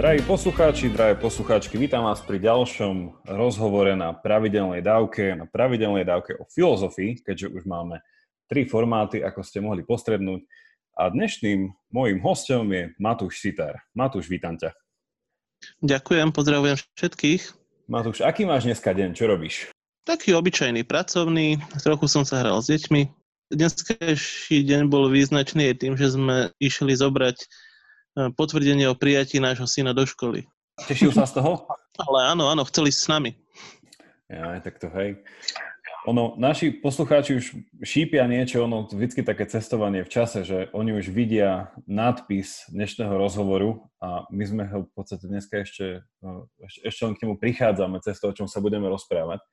Drahí poslucháči, drahé poslucháčky, vítam vás pri ďalšom rozhovore na pravidelnej dávke, na pravidelnej dávke o filozofii, keďže už máme tri formáty, ako ste mohli postrednúť. A dnešným môjim hostom je Matúš Sitár. Matúš, vítam ťa. Ďakujem, pozdravujem všetkých. Matúš, aký máš dneska deň? Čo robíš? Taký obyčajný, pracovný, trochu som sa hral s deťmi. Dneskajší deň bol význačný tým, že sme išli zobrať potvrdenie o prijatí nášho syna do školy. Tešil sa z toho? Ale áno, áno, chceli s nami. Ja, tak to hej. Ono, naši poslucháči už šípia niečo, ono vždy také cestovanie v čase, že oni už vidia nadpis dnešného rozhovoru a my sme ho v podstate dneska ešte, no, ešte, ešte len k nemu prichádzame cez to, o čom sa budeme rozprávať.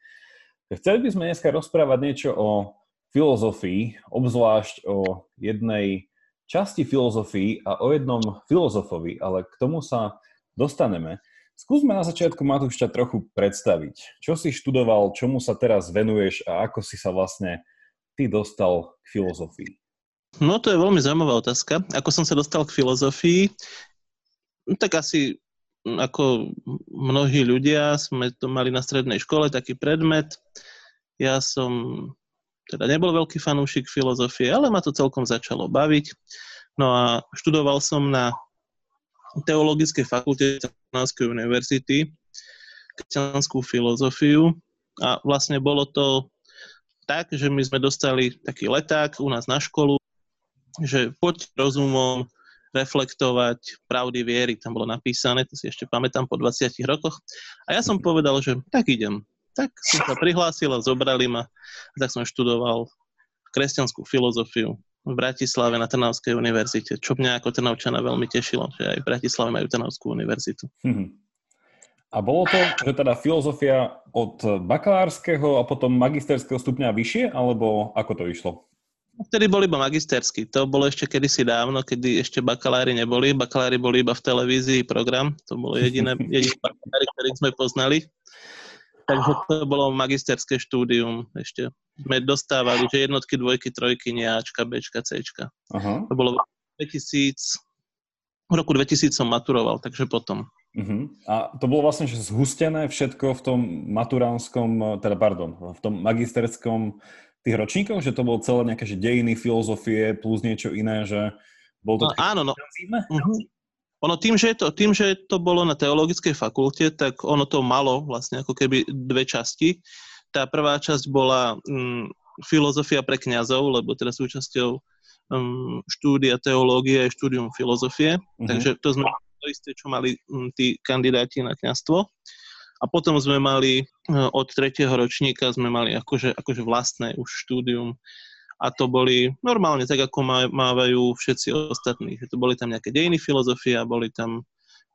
Chceli by sme dneska rozprávať niečo o filozofii, obzvlášť o jednej časti filozofii a o jednom filozofovi, ale k tomu sa dostaneme. Skúsme na začiatku, Matúš, ťa trochu predstaviť. Čo si študoval, čomu sa teraz venuješ a ako si sa vlastne ty dostal k filozofii? No to je veľmi zaujímavá otázka. Ako som sa dostal k filozofii? No, tak asi ako mnohí ľudia sme to mali na strednej škole, taký predmet. Ja som teda nebol veľký fanúšik filozofie, ale ma to celkom začalo baviť. No a študoval som na Teologickej fakulte Trnavskej univerzity kresťanskú filozofiu a vlastne bolo to tak, že my sme dostali taký leták u nás na školu, že poď rozumom reflektovať pravdy viery, tam bolo napísané, to si ešte pamätám po 20 rokoch. A ja som povedal, že tak idem, tak som sa prihlásil a zobrali ma. Tak som študoval kresťanskú filozofiu v Bratislave na Trnavskej univerzite, čo mňa ako Trnavčana veľmi tešilo, že aj v Bratislave majú Trnavskú univerzitu. Hmm. A bolo to, že teda filozofia od bakalárskeho a potom magisterského stupňa vyššie, alebo ako to išlo? Vtedy bol iba magisterský. To bolo ešte kedysi dávno, kedy ešte bakalári neboli. Bakalári boli iba v televízii program. To bolo jediné, jediné bakalári, ktorých sme poznali. Takže to bolo magisterské štúdium ešte. Sme dostávali, že jednotky, dvojky, trojky, nie Ačka, Bčka, Cčka. Uh-huh. To bolo v 2000, v roku 2000 som maturoval, takže potom. Uh-huh. A to bolo vlastne že zhustené všetko v tom maturánskom, teda pardon, v tom magisterskom tých ročníkoch, že to bolo celé nejaké že dejiny, filozofie plus niečo iné, že bol to... No, áno, no. Uh-huh. Ono tým že, to, tým, že to bolo na teologickej fakulte, tak ono to malo vlastne ako keby dve časti. Tá prvá časť bola um, filozofia pre kňazov, lebo teda súčasťou um, štúdia teológie je štúdium filozofie, mm-hmm. takže to sme to isté, čo mali um, tí kandidáti na kňazstvo. A potom sme mali uh, od tretieho ročníka sme mali akože, akože vlastné už štúdium a to boli normálne tak, ako mávajú všetci ostatní. To boli tam nejaké dejiny filozofia, boli tam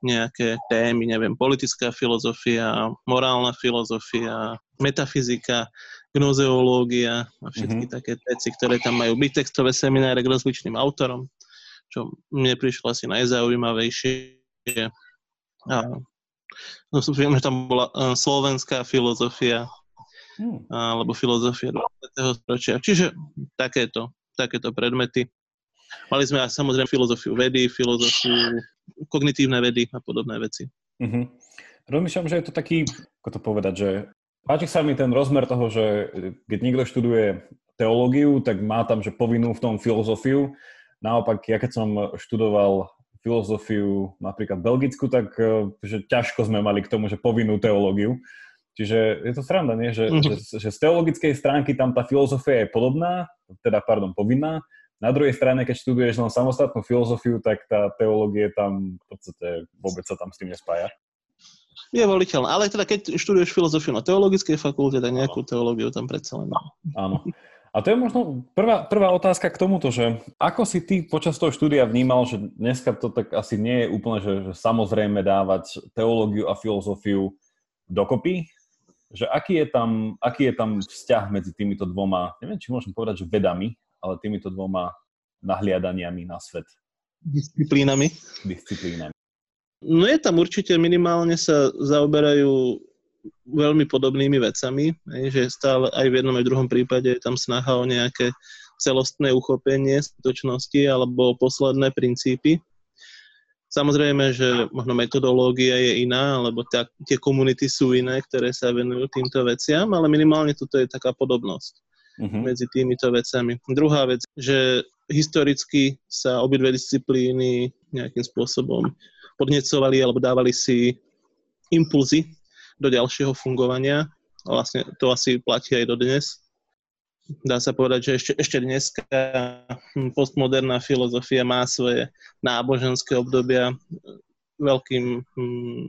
nejaké témy, neviem, politická filozofia, morálna filozofia, metafyzika, gnozeológia a všetky mm-hmm. také veci, ktoré tam majú byť textové semináre k rozličným autorom, čo mne prišlo asi najzaujímavejšie. A, no, viem, že tam bola uh, slovenská filozofia, hmm. alebo filozofia 20. storočia. Čiže takéto, takéto predmety. Mali sme aj samozrejme filozofiu vedy, filozofiu kognitívne vedy a podobné veci. Mm-hmm. Rozmýšľam, že je to taký, ako to povedať, že páči sa mi ten rozmer toho, že keď niekto študuje teológiu, tak má tam, že povinnú v tom filozofiu. Naopak, ja keď som študoval filozofiu napríklad Belgicku, tak že ťažko sme mali k tomu, že povinnú teológiu. Čiže je to sranda, nie? Že, mm-hmm. že, že z teologickej stránky tam tá filozofia je podobná, teda, pardon, povinná. Na druhej strane, keď študuješ len samostatnú filozofiu, tak tá teológia tam v podstate vôbec sa tam s tým nespája. Je voliteľná. Ale teda keď študuješ filozofiu na teologickej fakulte, tak nejakú teológiu tam predsa len má. Áno. A to je možno prvá, prvá otázka k tomuto, že ako si ty počas toho štúdia vnímal, že dneska to tak asi nie je úplne, že, že samozrejme dávať teológiu a filozofiu dokopy, že aký je, tam, aký je tam vzťah medzi týmito dvoma, neviem, či môžem povedať, že vedami, ale týmito dvoma nahliadaniami na svet. Disciplínami. Disciplínami. No je tam určite, minimálne sa zaoberajú veľmi podobnými vecami, že stále aj v jednom aj v druhom prípade je tam snaha o nejaké celostné uchopenie skutočnosti alebo posledné princípy. Samozrejme, že možno metodológia je iná, alebo tá, tie komunity sú iné, ktoré sa venujú týmto veciam, ale minimálne toto je taká podobnosť uh-huh. medzi týmito vecami. Druhá vec, že historicky sa obidve disciplíny nejakým spôsobom podnecovali alebo dávali si impulzy do ďalšieho fungovania. Vlastne to asi platí aj dodnes dá sa povedať, že ešte, ešte dneska postmoderná filozofia má svoje náboženské obdobia veľkým hm,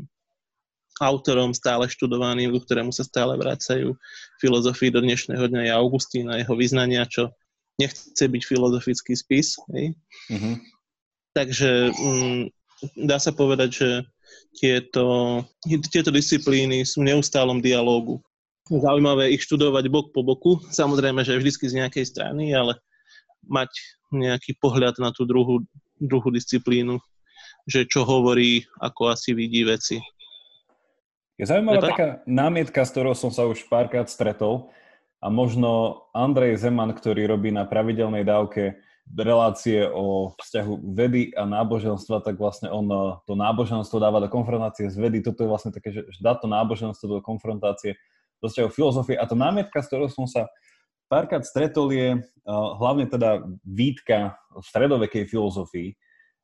autorom stále študovaným, ku ktorému sa stále vracajú filozofii do dnešného dňa je Augustín a jeho vyznania, čo nechce byť filozofický spis. Hej? Mm-hmm. Takže hm, dá sa povedať, že tieto, tieto disciplíny sú v neustálom dialógu zaujímavé ich študovať bok po boku. Samozrejme, že vždycky z nejakej strany, ale mať nejaký pohľad na tú druhú, druhú disciplínu, že čo hovorí, ako asi vidí veci. Je zaujímavá je taká námietka, s ktorou som sa už párkrát stretol a možno Andrej Zeman, ktorý robí na pravidelnej dávke relácie o vzťahu vedy a náboženstva, tak vlastne on eh, to náboženstvo dáva do konfrontácie s vedy. Toto je vlastne také, že dá to náboženstvo do konfrontácie do vzťahu filozofie. A to námietka, s ktorou som sa párkrát stretol, je uh, hlavne teda výtka stredovekej filozofii,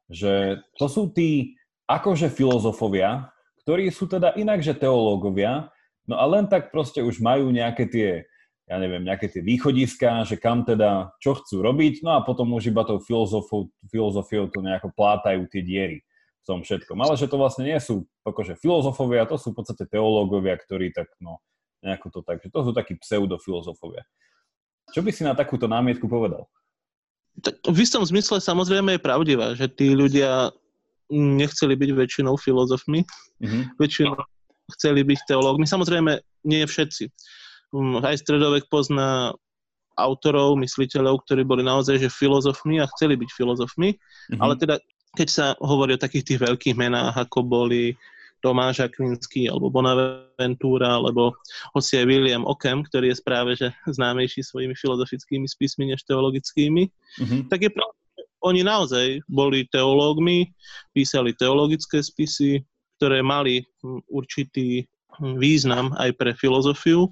že to sú tí akože filozofovia, ktorí sú teda inakže teológovia, no a len tak proste už majú nejaké tie, ja neviem, nejaké tie východiska, že kam teda, čo chcú robiť, no a potom už iba tou filozofiou, filozofiou to nejako plátajú tie diery v tom všetkom. Ale že to vlastne nie sú akože filozofovia, to sú v podstate teológovia, ktorí tak, no, nejako to tak, že to sú takí pseudofilozofovia. Čo by si na takúto námietku povedal? Tak v istom zmysle samozrejme je pravdivá, že tí ľudia nechceli byť väčšinou filozofmi, mm-hmm. väčšinou chceli byť teológmi. Samozrejme, nie všetci. Mm, aj stredovek pozná autorov, mysliteľov, ktorí boli naozaj že filozofmi a chceli byť filozofmi, mm-hmm. ale teda keď sa hovorí o takých tých veľkých menách, ako boli Tomáš Akvinský alebo Bonaventura alebo hoci aj William Ockham, ktorý je správe že známejší svojimi filozofickými spismi než teologickými, mm-hmm. tak je pravda, oni naozaj boli teológmi, písali teologické spisy, ktoré mali hm, určitý hm, význam aj pre filozofiu,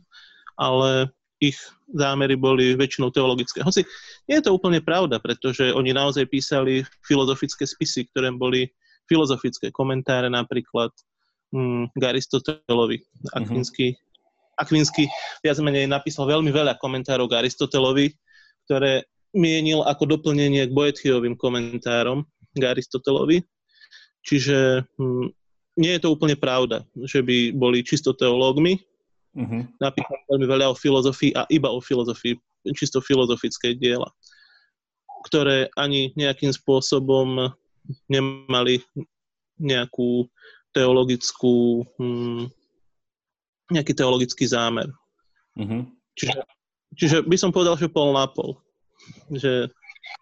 ale ich zámery boli väčšinou teologické. Hoci nie je to úplne pravda, pretože oni naozaj písali filozofické spisy, ktoré boli filozofické komentáre napríklad, mm, k Aristotelovi. Akvinsky, mm-hmm. Akvinsky viac menej napísal veľmi veľa komentárov k Aristotelovi, ktoré mienil ako doplnenie k Boethiovým komentárom k Aristotelovi. Čiže mm, nie je to úplne pravda, že by boli čisto teológmi. Mm-hmm. Napísal veľmi veľa o filozofii a iba o filozofii, čisto filozofické diela, ktoré ani nejakým spôsobom nemali nejakú teologickú, hm, nejaký teologický zámer. Mm-hmm. Čiže, čiže by som povedal, že pol na pol. Že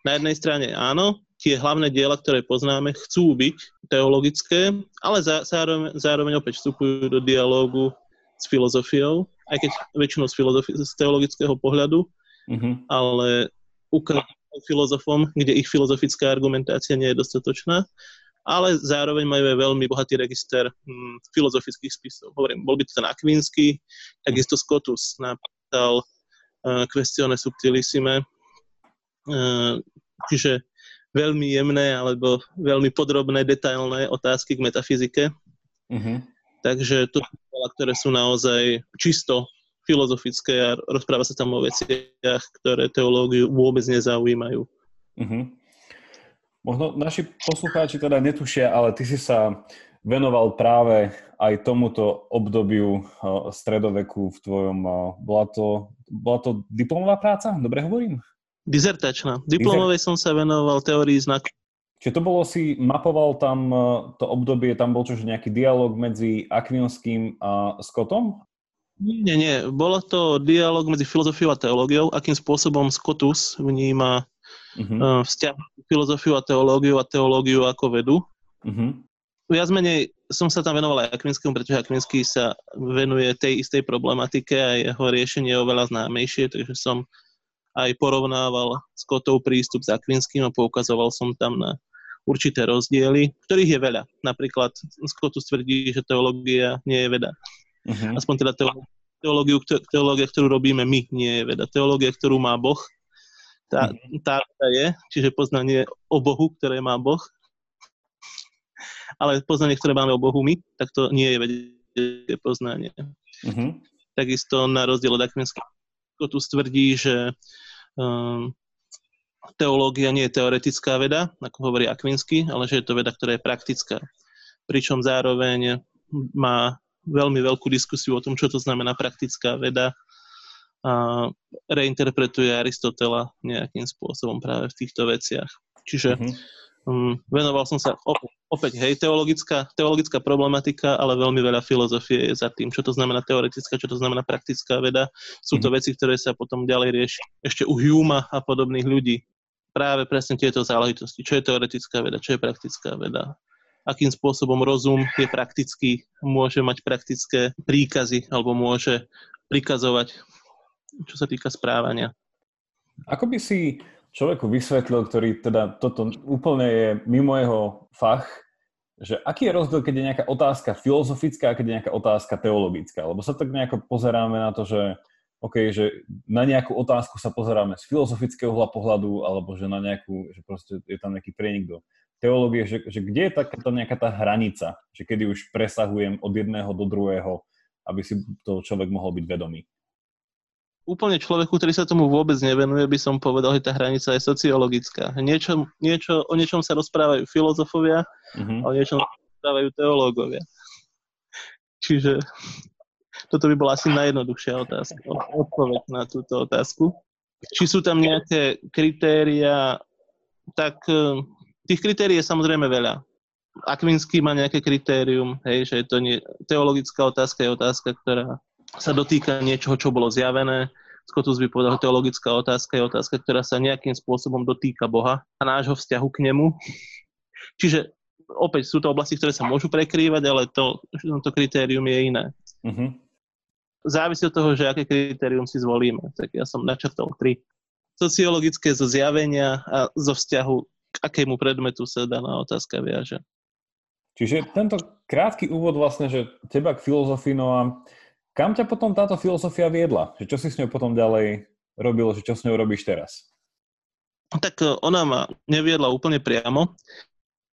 na jednej strane áno, tie hlavné diela, ktoré poznáme, chcú byť teologické, ale zá, zároveň, zároveň opäť vstupujú do dialógu s filozofiou, aj keď väčšinou z, filozofi- z teologického pohľadu, mm-hmm. ale ukradnú filozofom, kde ich filozofická argumentácia nie je dostatočná ale zároveň majú aj veľmi bohatý register hm, filozofických spisov. Hovorím, bol by to ten Akvinsky, takisto Scotus napísal uh, Questione subtilissime, uh, čiže veľmi jemné alebo veľmi podrobné, detailné otázky k metafyzike. Uh-huh. Takže to sú ktoré sú naozaj čisto filozofické a rozpráva sa tam o veciach, ktoré teológiu vôbec nezaujímajú. Uh-huh. Možno naši poslucháči teda netušia, ale ty si sa venoval práve aj tomuto obdobiu stredoveku v tvojom... Bola to, bola to diplomová práca? Dobre hovorím? Dizertačná. Diplomovej som sa venoval teórii znaku. Čiže to bolo si, mapoval tam to obdobie, tam bol čože nejaký dialog medzi Akvinským a Scottom? Nie, nie. Bolo to dialog medzi filozofiou a teológiou, akým spôsobom Scotus vníma uh-huh. vzťah filozofiu a teológiu a teológiu ako vedu. Uh-huh. Viac menej som sa tam venoval aj Akvinskému, pretože Akvinský sa venuje tej istej problematike a jeho riešenie je oveľa známejšie, takže som aj porovnával s Kotov prístup s Akvinským a poukazoval som tam na určité rozdiely, ktorých je veľa. Napríklad Scotus tvrdí, že teológia nie je veda. Uh-huh. Aspoň teda teológiu, teológia, ktorú robíme my, nie je veda. Teológia, ktorú má Boh, tá, uh-huh. tá je, čiže poznanie o Bohu, ktoré má Boh. Ale poznanie, ktoré máme o Bohu my, tak to nie je vedecké poznanie. Uh-huh. Takisto na rozdiel od Akvinského tu tvrdí, že um, teológia nie je teoretická veda, ako hovorí Akvinsky, ale že je to veda, ktorá je praktická. Pričom zároveň má veľmi veľkú diskusiu o tom, čo to znamená praktická veda a reinterpretuje Aristotela nejakým spôsobom práve v týchto veciach. Čiže mm-hmm. um, venoval som sa opäť, opäť hej, teologická, teologická problematika, ale veľmi veľa filozofie je za tým, čo to znamená teoretická, čo to znamená praktická veda. Sú to mm-hmm. veci, ktoré sa potom ďalej rieši ešte u Huma a podobných ľudí práve presne tieto záležitosti. Čo je teoretická veda, čo je praktická veda. Akým spôsobom rozum je praktický, môže mať praktické príkazy alebo môže prikazovať, čo sa týka správania. Ako by si človeku vysvetlil, ktorý teda toto úplne je mimo jeho fach, že aký je rozdiel, keď je nejaká otázka filozofická a keď je nejaká otázka teologická? Lebo sa tak nejako pozeráme na to, že OK, že na nejakú otázku sa pozeráme z filozofického hľa pohľadu, alebo že na nejakú, že proste je tam nejaký prienik do teológie, že, že kde je taká nejaká tá hranica, že kedy už presahujem od jedného do druhého, aby si to človek mohol byť vedomý. Úplne človeku, ktorý sa tomu vôbec nevenuje, by som povedal, že tá hranica je sociologická. Niečo, niečo, o niečom sa rozprávajú filozofovia a o niečom sa rozprávajú teológovia. Čiže toto by bola asi najjednoduchšia otázka, odpoveď na túto otázku. Či sú tam nejaké kritéria, tak e, tých kritérií je samozrejme veľa. Akvinský má nejaké kritérium, hej, že je to nie, teologická otázka je otázka, ktorá sa dotýka niečoho, čo bolo zjavené. Skotus by povedal, že teologická otázka je otázka, ktorá sa nejakým spôsobom dotýka Boha a nášho vzťahu k nemu. Čiže opäť sú to oblasti, ktoré sa môžu prekrývať, ale to, to kritérium je iné. Uh-huh závisí od toho, že aké kritérium si zvolíme. Tak ja som načrtol tri. Sociologické zo zjavenia a zo vzťahu k akému predmetu sa daná otázka viaže. Čiže tento krátky úvod vlastne, že teba k filozofii, no a kam ťa potom táto filozofia viedla? Že čo si s ňou potom ďalej robil, že čo s ňou robíš teraz? Tak e, ona ma neviedla úplne priamo.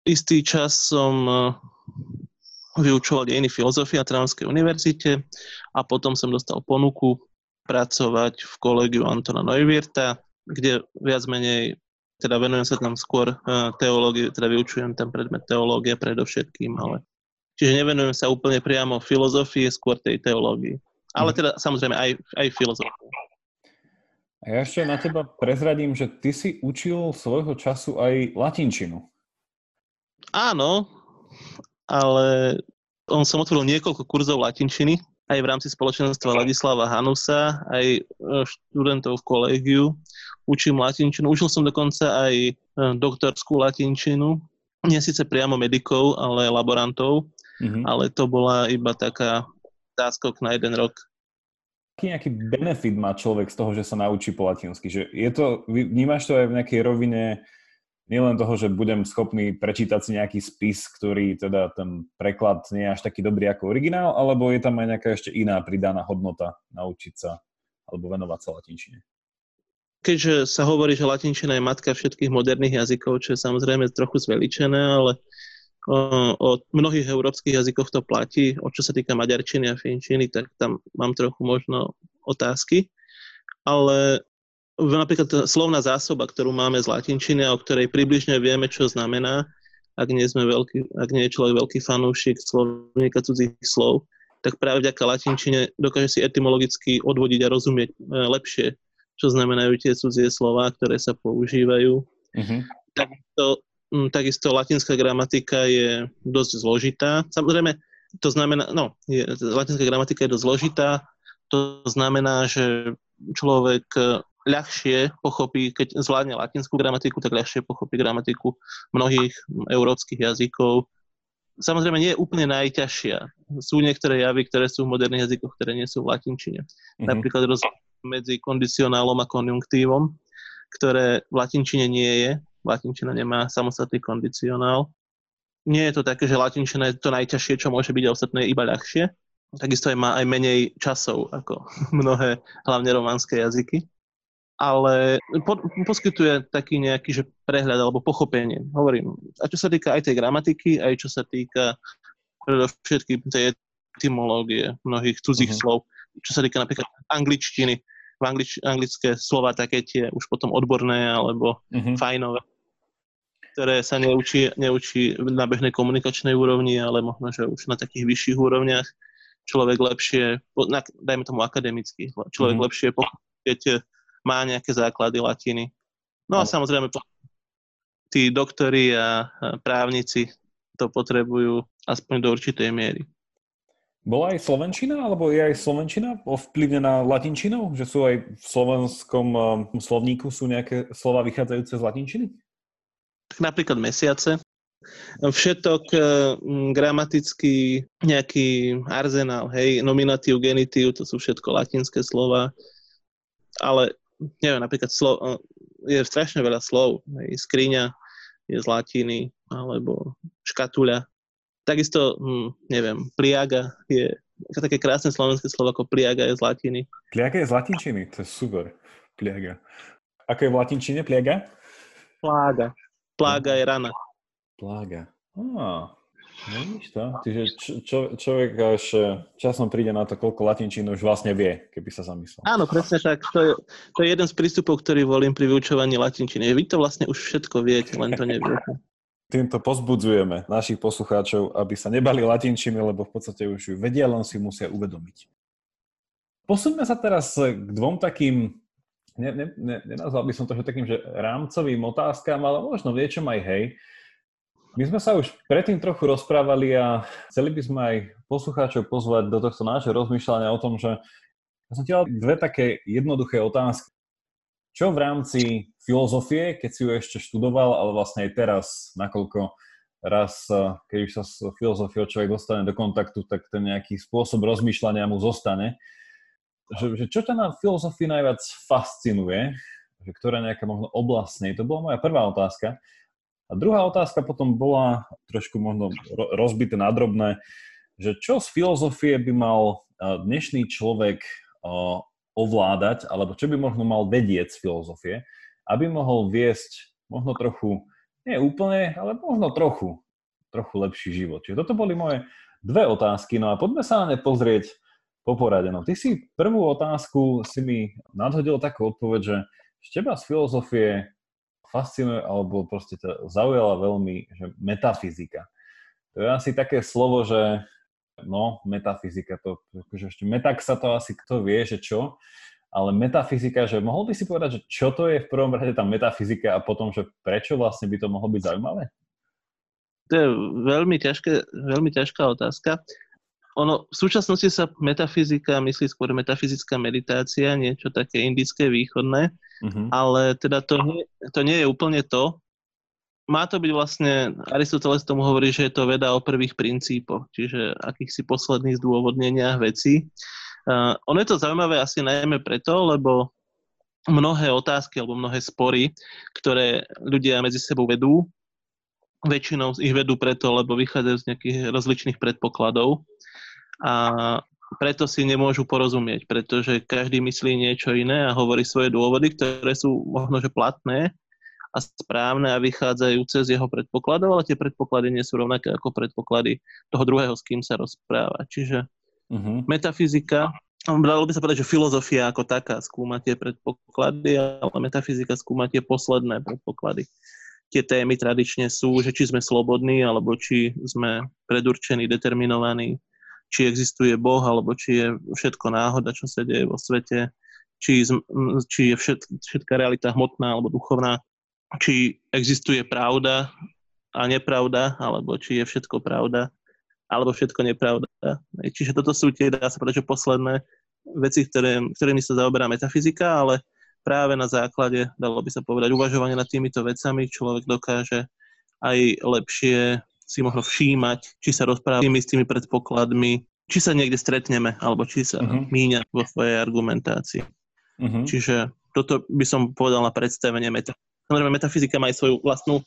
Istý čas som e, vyučoval dejiny filozofie na Trnavskej univerzite a potom som dostal ponuku pracovať v kolegiu Antona Neuwirta, kde viac menej teda venujem sa tam skôr uh, teológii, teda vyučujem ten predmet teológie predovšetkým, ale čiže nevenujem sa úplne priamo filozofii, skôr tej teológii. Ale mhm. teda samozrejme aj, aj filozofii. A ja ešte na teba prezradím, že ty si učil svojho času aj latinčinu. Áno, ale on som otvoril niekoľko kurzov latinčiny, aj v rámci spoločenstva Ladislava Hanusa, aj e, študentov v kolégiu. Učím latinčinu. Učil som dokonca aj e, doktorskú latinčinu. Nie síce priamo medikov, ale laborantov. Mm-hmm. Ale to bola iba taká záskok na jeden rok. Aký nejaký benefit má človek z toho, že sa naučí po latinsky? Že je to, vnímaš to aj v nejakej rovine nielen toho, že budem schopný prečítať si nejaký spis, ktorý teda ten preklad nie je až taký dobrý ako originál, alebo je tam aj nejaká ešte iná pridaná hodnota naučiť sa alebo venovať sa latinčine? Keďže sa hovorí, že latinčina je matka všetkých moderných jazykov, čo je samozrejme trochu zveličené, ale o, mnohých európskych jazykoch to platí. O čo sa týka maďarčiny a finčiny, tak tam mám trochu možno otázky. Ale napríklad slovná zásoba, ktorú máme z latinčiny a o ktorej približne vieme, čo znamená, ak nie, sme veľký, ak nie je človek veľký fanúšik slovníka cudzích slov, tak práve vďaka latinčine dokáže si etymologicky odvodiť a rozumieť e, lepšie, čo znamenajú tie cudzie slova, ktoré sa používajú. Uh-huh. Takisto, takisto latinská gramatika je dosť zložitá. Samozrejme, to znamená, no, je, latinská gramatika je dosť zložitá, to znamená, že človek ľahšie pochopí, keď zvládne latinskú gramatiku, tak ľahšie pochopí gramatiku mnohých európskych jazykov. Samozrejme, nie je úplne najťažšia. Sú niektoré javy, ktoré sú v moderných jazykoch, ktoré nie sú v latinčine. Mm-hmm. Napríklad rozdiel medzi kondicionálom a konjunktívom, ktoré v latinčine nie je. Latinčina nemá samostatný kondicionál. Nie je to také, že latinčina je to najťažšie, čo môže byť a ostatné je iba ľahšie. Takisto aj má aj menej časov ako mnohé hlavne románske jazyky. Ale po, poskytuje taký nejaký že prehľad alebo pochopenie. Hovorím, a čo sa týka aj tej gramatiky, aj čo sa týka predovšetkým tej etymológie mnohých cudzích uh-huh. slov, čo sa týka napríklad angličtiny. V anglič, anglické slova také tie už potom odborné alebo uh-huh. fajnové ktoré sa neučí, neučí na bežnej komunikačnej úrovni, ale možno, že už na takých vyšších úrovniach človek lepšie, dajme tomu akademicky, človek mm-hmm. lepšie keď má nejaké základy latiny. No a samozrejme tí doktori a právnici to potrebujú aspoň do určitej miery. Bola aj Slovenčina, alebo je aj Slovenčina ovplyvnená latinčinou? Že sú aj v slovenskom um, slovníku sú nejaké slova vychádzajúce z latinčiny? Napríklad mesiace. Všetok e, gramatický nejaký arzenál, hej, nominatív, genitív, to sú všetko latinské slova, ale neviem, napríklad slo, e, je strašne veľa slov, hej, skriňa je z latiny, alebo škatuľa. Takisto, hm, neviem, pliaga je také krásne slovenské slovo ako pliaga je z latiny. Pliaga je z latinčiny, to je super. Pliaga. Ako je v latinčine pliaga? Plága. Plága je rana. Plága. Á, no nič to. Čiže čo, človek až e, časom príde na to, koľko latinčín už vlastne vie, keby sa zamyslel. Áno, presne tak. To je, to je jeden z prístupov, ktorý volím pri vyučovaní latinčiny. Vy to vlastne už všetko viete, len to neviete. Týmto pozbudzujeme našich poslucháčov, aby sa nebali latinčiny, lebo v podstate už ju vedia, len si musia uvedomiť. Posuňme sa teraz k dvom takým ne, ne, ne, nenazval by som to že takým, že rámcovým otázkam, ale možno niečom aj hej. My sme sa už predtým trochu rozprávali a chceli by sme aj poslucháčov pozvať do tohto nášho rozmýšľania o tom, že ja som ti dal dve také jednoduché otázky. Čo v rámci filozofie, keď si ju ešte študoval, ale vlastne aj teraz, nakoľko raz, keď už sa s filozofiou človek dostane do kontaktu, tak ten nejaký spôsob rozmýšľania mu zostane že, že čo ťa na filozofii najviac fascinuje, že ktorá nejaká možno oblastne, to bola moja prvá otázka. A druhá otázka potom bola trošku možno rozbité na drobné, že čo z filozofie by mal dnešný človek ovládať, alebo čo by možno mal vedieť z filozofie, aby mohol viesť možno trochu, nie úplne, ale možno trochu, trochu lepší život. Čiže toto boli moje dve otázky, no a poďme sa na ne pozrieť po porade. No, ty si prvú otázku si mi nadhodil takú odpoveď, že teba z filozofie fascinuje alebo proste ťa zaujala veľmi, že metafyzika. To je asi také slovo, že no, metafyzika, to, akože ešte metak sa to asi kto vie, že čo, ale metafyzika, že mohol by si povedať, že čo to je v prvom rade tá metafyzika a potom, že prečo vlastne by to mohlo byť zaujímavé? To je veľmi, ťažké, veľmi ťažká otázka ono, v súčasnosti sa metafyzika myslí skôr metafyzická meditácia, niečo také indické, východné, uh-huh. ale teda to, to nie je úplne to. Má to byť vlastne, Aristoteles tomu hovorí, že je to veda o prvých princípoch, čiže akýchsi posledných zdôvodneniach vecí. Uh, ono je to zaujímavé asi najmä preto, lebo mnohé otázky alebo mnohé spory, ktoré ľudia medzi sebou vedú, väčšinou ich vedú preto, lebo vychádzajú z nejakých rozličných predpokladov a preto si nemôžu porozumieť, pretože každý myslí niečo iné a hovorí svoje dôvody, ktoré sú možno, že platné a správne a vychádzajúce z jeho predpokladov, ale tie predpoklady nie sú rovnaké ako predpoklady toho druhého, s kým sa rozpráva. Čiže uh-huh. metafyzika, dalo by sa povedať, že filozofia ako taká skúma tie predpoklady, ale metafyzika skúma tie posledné predpoklady. Tie témy tradične sú, že či sme slobodní, alebo či sme predurčení, determinovaní, či existuje Boh, alebo či je všetko náhoda, čo sa deje vo svete, či, či je všet, všetká realita hmotná alebo duchovná, či existuje pravda a nepravda, alebo či je všetko pravda, alebo všetko nepravda. Čiže toto sú tie, dá sa povedať, posledné veci, ktoré, ktorými sa zaoberá metafyzika, ale práve na základe, dalo by sa povedať, uvažovanie nad týmito vecami človek dokáže aj lepšie si možno všímať, či sa rozprávame s tými predpokladmi, či sa niekde stretneme, alebo či sa uh-huh. míňa vo svojej argumentácii. Uh-huh. Čiže toto by som povedal na predstavenie meta. Samozrejme, metafyzika má aj svoju vlastnú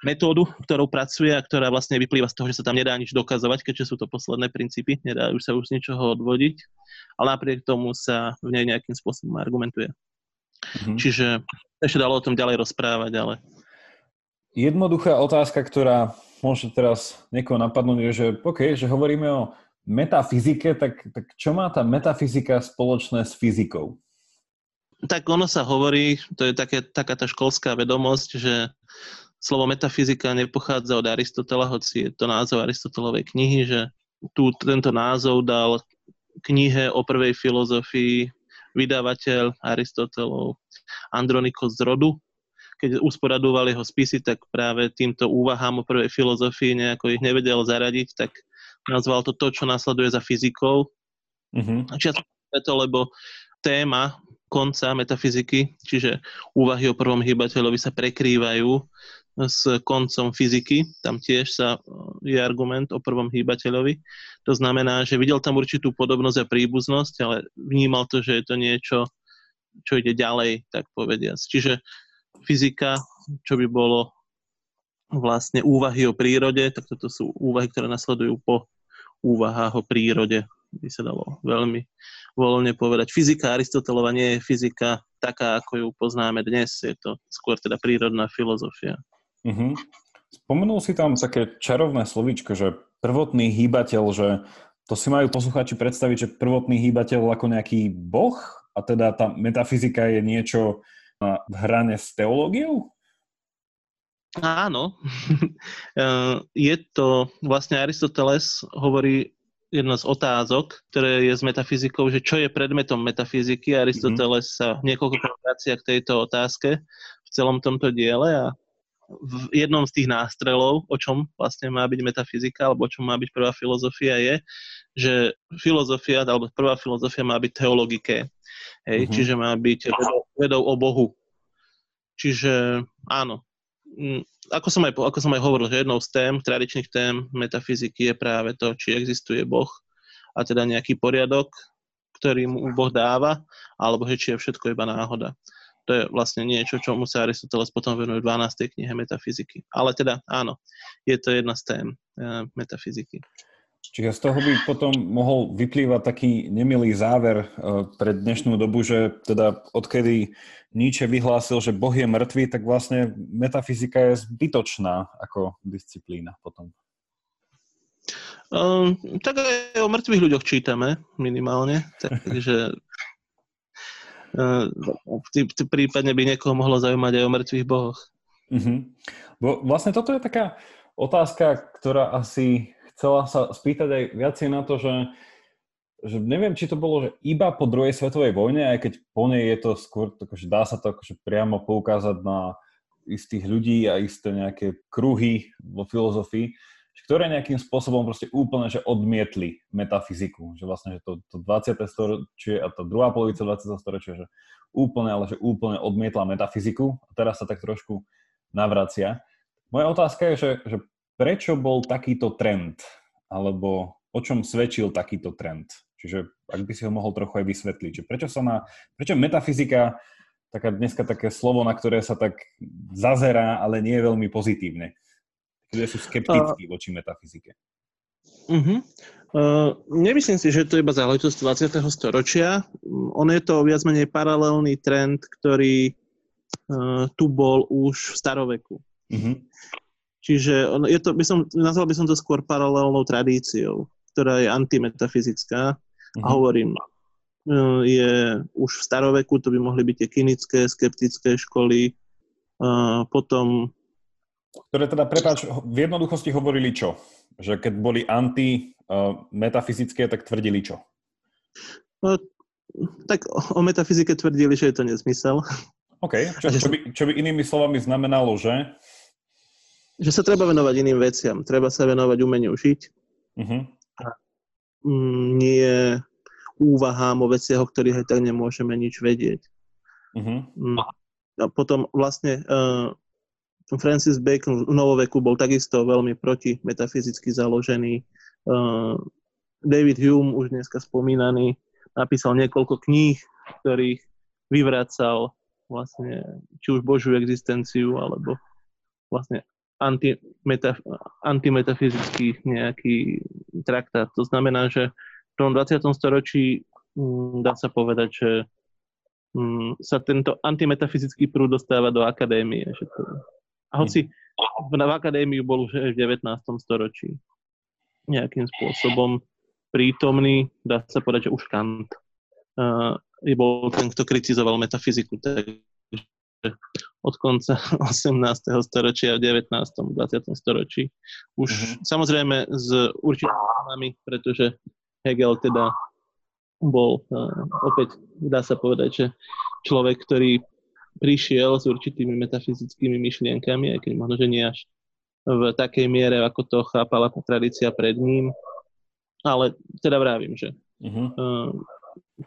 metódu, ktorou pracuje a ktorá vlastne vyplýva z toho, že sa tam nedá nič dokazovať, keďže sú to posledné princípy, nedá už sa už z ničoho odvodiť, ale napriek tomu sa v nej nejakým spôsobom argumentuje. Mm-hmm. Čiže ešte dalo o tom ďalej rozprávať, ale... Jednoduchá otázka, ktorá môže teraz niekoho napadnúť, že OK, že hovoríme o metafyzike, tak, tak čo má tá metafyzika spoločné s fyzikou? Tak ono sa hovorí, to je také, taká tá školská vedomosť, že slovo metafyzika nepochádza od Aristotela, hoci je to názov Aristotelovej knihy, že tu tento názov dal knihe o prvej filozofii vydavateľ Aristotelov Andronikos z Rodu. Keď usporadoval jeho spisy, tak práve týmto úvahám o prvej filozofii nejako ich nevedel zaradiť, tak nazval to to, čo následuje za fyzikou. Mm-hmm. Čiže to, lebo téma konca metafyziky, čiže úvahy o prvom hýbateľovi sa prekrývajú s koncom fyziky. Tam tiež sa je argument o prvom hýbateľovi. To znamená, že videl tam určitú podobnosť a príbuznosť, ale vnímal to, že je to niečo, čo ide ďalej, tak povediac. Čiže fyzika, čo by bolo vlastne úvahy o prírode, tak toto sú úvahy, ktoré nasledujú po úvahách o prírode, by sa dalo veľmi voľne povedať. Fyzika Aristotelova nie je fyzika taká, ako ju poznáme dnes, je to skôr teda prírodná filozofia. Uh-huh. Spomenul si tam také čarovné slovíčko, že prvotný hýbateľ, že to si majú poslucháči predstaviť, že prvotný hýbateľ ako nejaký boh a teda tá metafyzika je niečo na hrane s teológiou? Áno. Eh, je to, vlastne Aristoteles hovorí jedna z otázok, ktoré je s metafyzikou, že čo je predmetom metafyziky. Aristoteles sa niekoľko vracia k tejto otázke v celom tomto diele a v jednom z tých nástrelov, o čom vlastne má byť metafyzika, alebo o čom má byť prvá filozofia, je, že filozofia, alebo prvá filozofia má byť teologiké. Hej, mm-hmm. čiže má byť vedou, vedou o Bohu. Čiže áno, Mm, ako som, aj, ako som aj hovoril, že jednou z tém, tradičných tém metafyziky je práve to, či existuje Boh a teda nejaký poriadok, ktorý mu Boh dáva, alebo že či je všetko iba náhoda. To je vlastne niečo, čomu sa Aristoteles potom venuje v 12. knihe metafyziky. Ale teda áno, je to jedna z tém e, metafyziky. Čiže z toho by potom mohol vyplývať taký nemilý záver uh, pre dnešnú dobu, že teda odkedy Nietzsche vyhlásil, že Boh je mŕtvý, tak vlastne metafyzika je zbytočná ako disciplína potom. Um, tak aj o mŕtvych ľuďoch čítame minimálne, takže uh, prípadne by niekoho mohlo zaujímať aj o mŕtvych bohoch. Uh-huh. Bo vlastne toto je taká otázka, ktorá asi chcela sa spýtať aj viacej na to, že, že neviem, či to bolo že iba po druhej svetovej vojne, aj keď po nej je to skôr, že dá sa to akože priamo poukázať na istých ľudí a isté nejaké kruhy vo filozofii, ktoré nejakým spôsobom proste úplne že odmietli metafyziku. Že vlastne, že to, to 20. storočie a tá druhá polovica 20. storočia, že úplne, ale že úplne odmietla metafyziku a teraz sa tak trošku navracia. Moja otázka je, že, že prečo bol takýto trend? Alebo o čom svedčil takýto trend? Čiže ak by si ho mohol trochu aj vysvetliť, že prečo sa na, prečo metafyzika, taká dneska také slovo, na ktoré sa tak zazerá, ale nie je veľmi pozitívne. Ľudia sú skeptickí voči metafyzike. Uh-huh. Uh, nemyslím si, že to je iba záležitosť 20. storočia. On je to viac menej paralelný trend, ktorý uh, tu bol už v staroveku. Uh-huh. Čiže je to, by som, nazval by som to skôr paralelnou tradíciou, ktorá je antimetafyzická. Uh-huh. A mhm. hovorím, e, je už v staroveku, to by mohli byť tie kynické, skeptické školy, a potom... Ktoré teda, prepáč, v jednoduchosti hovorili čo? Že keď boli anti-metafyzické, tak tvrdili čo? No, tak o metafyzike tvrdili, že je to nezmysel. OK, čo, čo, by, čo by inými slovami znamenalo, že? Že sa treba venovať iným veciam. Treba sa venovať umeniu žiť. Uh-huh. A mm, nie úvahám o veciach, o ktorých aj tak nemôžeme nič vedieť. Uh-huh. A potom vlastne uh, Francis Bacon v novoveku bol takisto veľmi proti metafyzicky založený. Uh, David Hume, už dneska spomínaný, napísal niekoľko kníh, ktorých vyvracal vlastne či už Božiu existenciu, alebo vlastne antimeta, antimetafyzický nejaký traktát. To znamená, že v tom 20. storočí mm, dá sa povedať, že mm, sa tento antimetafyzický prúd dostáva do akadémie. Že to, a hoci v, v akadémiu bol už v 19. storočí nejakým spôsobom prítomný, dá sa povedať, že už Kant uh, bol ten, kto kritizoval metafyziku. Takže od konca 18. storočia a 19. 20. storočí. Už uh-huh. samozrejme s určitými pretože Hegel teda bol uh, opäť, dá sa povedať, že človek, ktorý prišiel s určitými metafyzickými myšlienkami, aj keď možno, že nie až v takej miere, ako to chápala tá tradícia pred ním. Ale teda vravím, že uh-huh.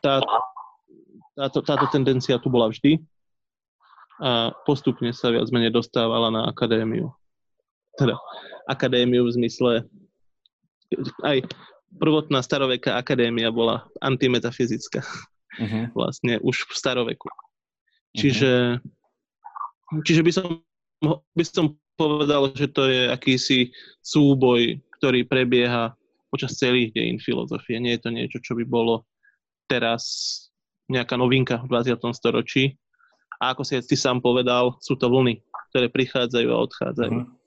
tá, táto, táto tendencia tu bola vždy a postupne sa viac menej dostávala na akadémiu. Teda akadémiu v zmysle aj prvotná staroveká akadémia bola antimetafyzická. Uh-huh. Vlastne už v staroveku. Čiže, uh-huh. čiže by, som, by som povedal, že to je akýsi súboj, ktorý prebieha počas celých dejín filozofie. Nie je to niečo, čo by bolo teraz nejaká novinka v 20. storočí. A ako si ty sám povedal, sú to vlny, ktoré prichádzajú a odchádzajú. Mm-hmm.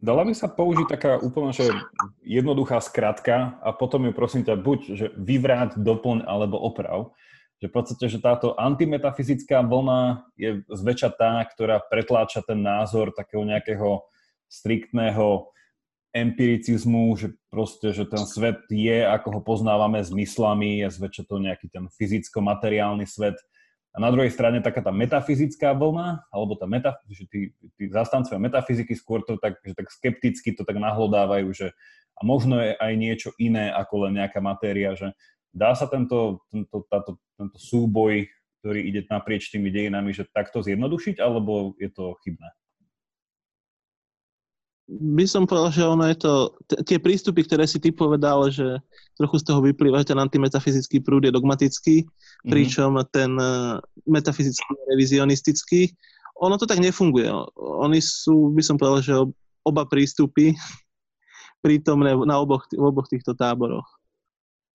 Dala by sa použiť taká úplne že jednoduchá skratka a potom ju prosím ťa buď že vyvráť, doplň alebo oprav. Že v podstate, že táto antimetafyzická vlna je zväčša tá, ktorá pretláča ten názor takého nejakého striktného empiricizmu, že proste, že ten svet je, ako ho poznávame zmyslami, je zväčša to nejaký ten fyzicko-materiálny svet. A na druhej strane taká tá metafyzická vlna, alebo tá meta, že tí, tí zastancovia metafyziky skôr to tak, že tak skepticky to tak nahlodávajú, že a možno je aj niečo iné ako len nejaká matéria, že Dá sa tento, tento, táto, tento súboj, ktorý ide naprieč tými dejinami, že takto zjednodušiť, alebo je to chybné? By som povedal, že ono je to, t- tie prístupy, ktoré si ty povedal, že trochu z toho vyplýva, ten antimetafyzický prúd je dogmatický, mm-hmm. pričom ten uh, metafyzický je revizionistický. Ono to tak nefunguje. Oni sú, by som povedal, že oba prístupy prítomné na oboch, v oboch týchto táboroch.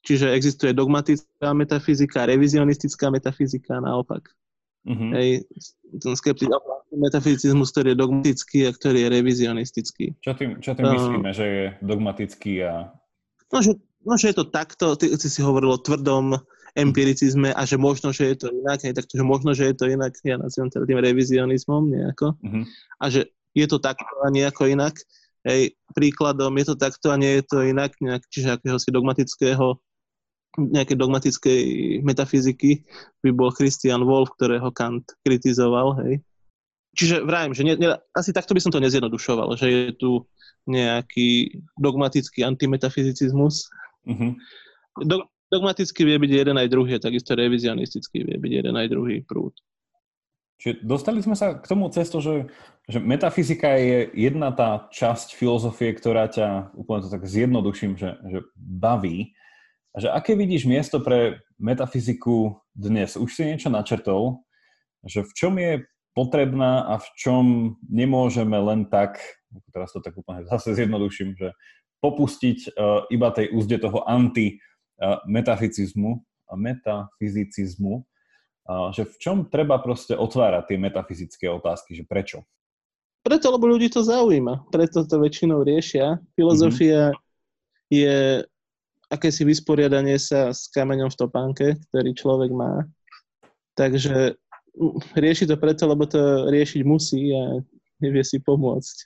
Čiže existuje dogmatická metafyzika, revizionistická metafyzika, naopak. Mm-hmm. Hej, ten skeptický metafyzicizmus, ktorý je dogmatický a ktorý je revizionistický. Čo tým, čo tým uh, myslíme, že je dogmatický a... No že, no, že je to takto, ty, ty si hovoril o tvrdom empiricizme a že možno, že je to inak, aj takto, že možno, že je to inak, ja nazývam teda tým revizionizmom nejako, mm-hmm. a že je to takto a nejako inak. Hej, príkladom je to takto a nie je to inak, nejak, čiže akéhosi dogmatického nejakej dogmatickej metafyziky by bol Christian Wolff, ktorého Kant kritizoval, hej. Čiže vrajím, že ne, ne, asi takto by som to nezjednodušoval, že je tu nejaký dogmatický antimetafyzicizmus. Mm-hmm. Do, dogmatický vie byť jeden aj druhý, takisto revizionistický vie byť jeden aj druhý prúd. Čiže dostali sme sa k tomu cestu, že, že metafyzika je jedna tá časť filozofie, ktorá ťa, úplne to tak zjednoduším, že, že baví. A že aké vidíš miesto pre metafyziku dnes? Už si niečo načrtol, že v čom je potrebná a v čom nemôžeme len tak, teraz to tak úplne zase zjednoduším, že popustiť uh, iba tej úzde toho anti-metafyzizmu a metafyzicizmu, uh, že v čom treba proste otvárať tie metafyzické otázky, že prečo? Preto, lebo ľudí to zaujíma. Preto to väčšinou riešia. Filozofia mm-hmm. je akési vysporiadanie sa s kameňom v topánke, ktorý človek má. Takže rieši to preto, lebo to riešiť musí a nevie si pomôcť.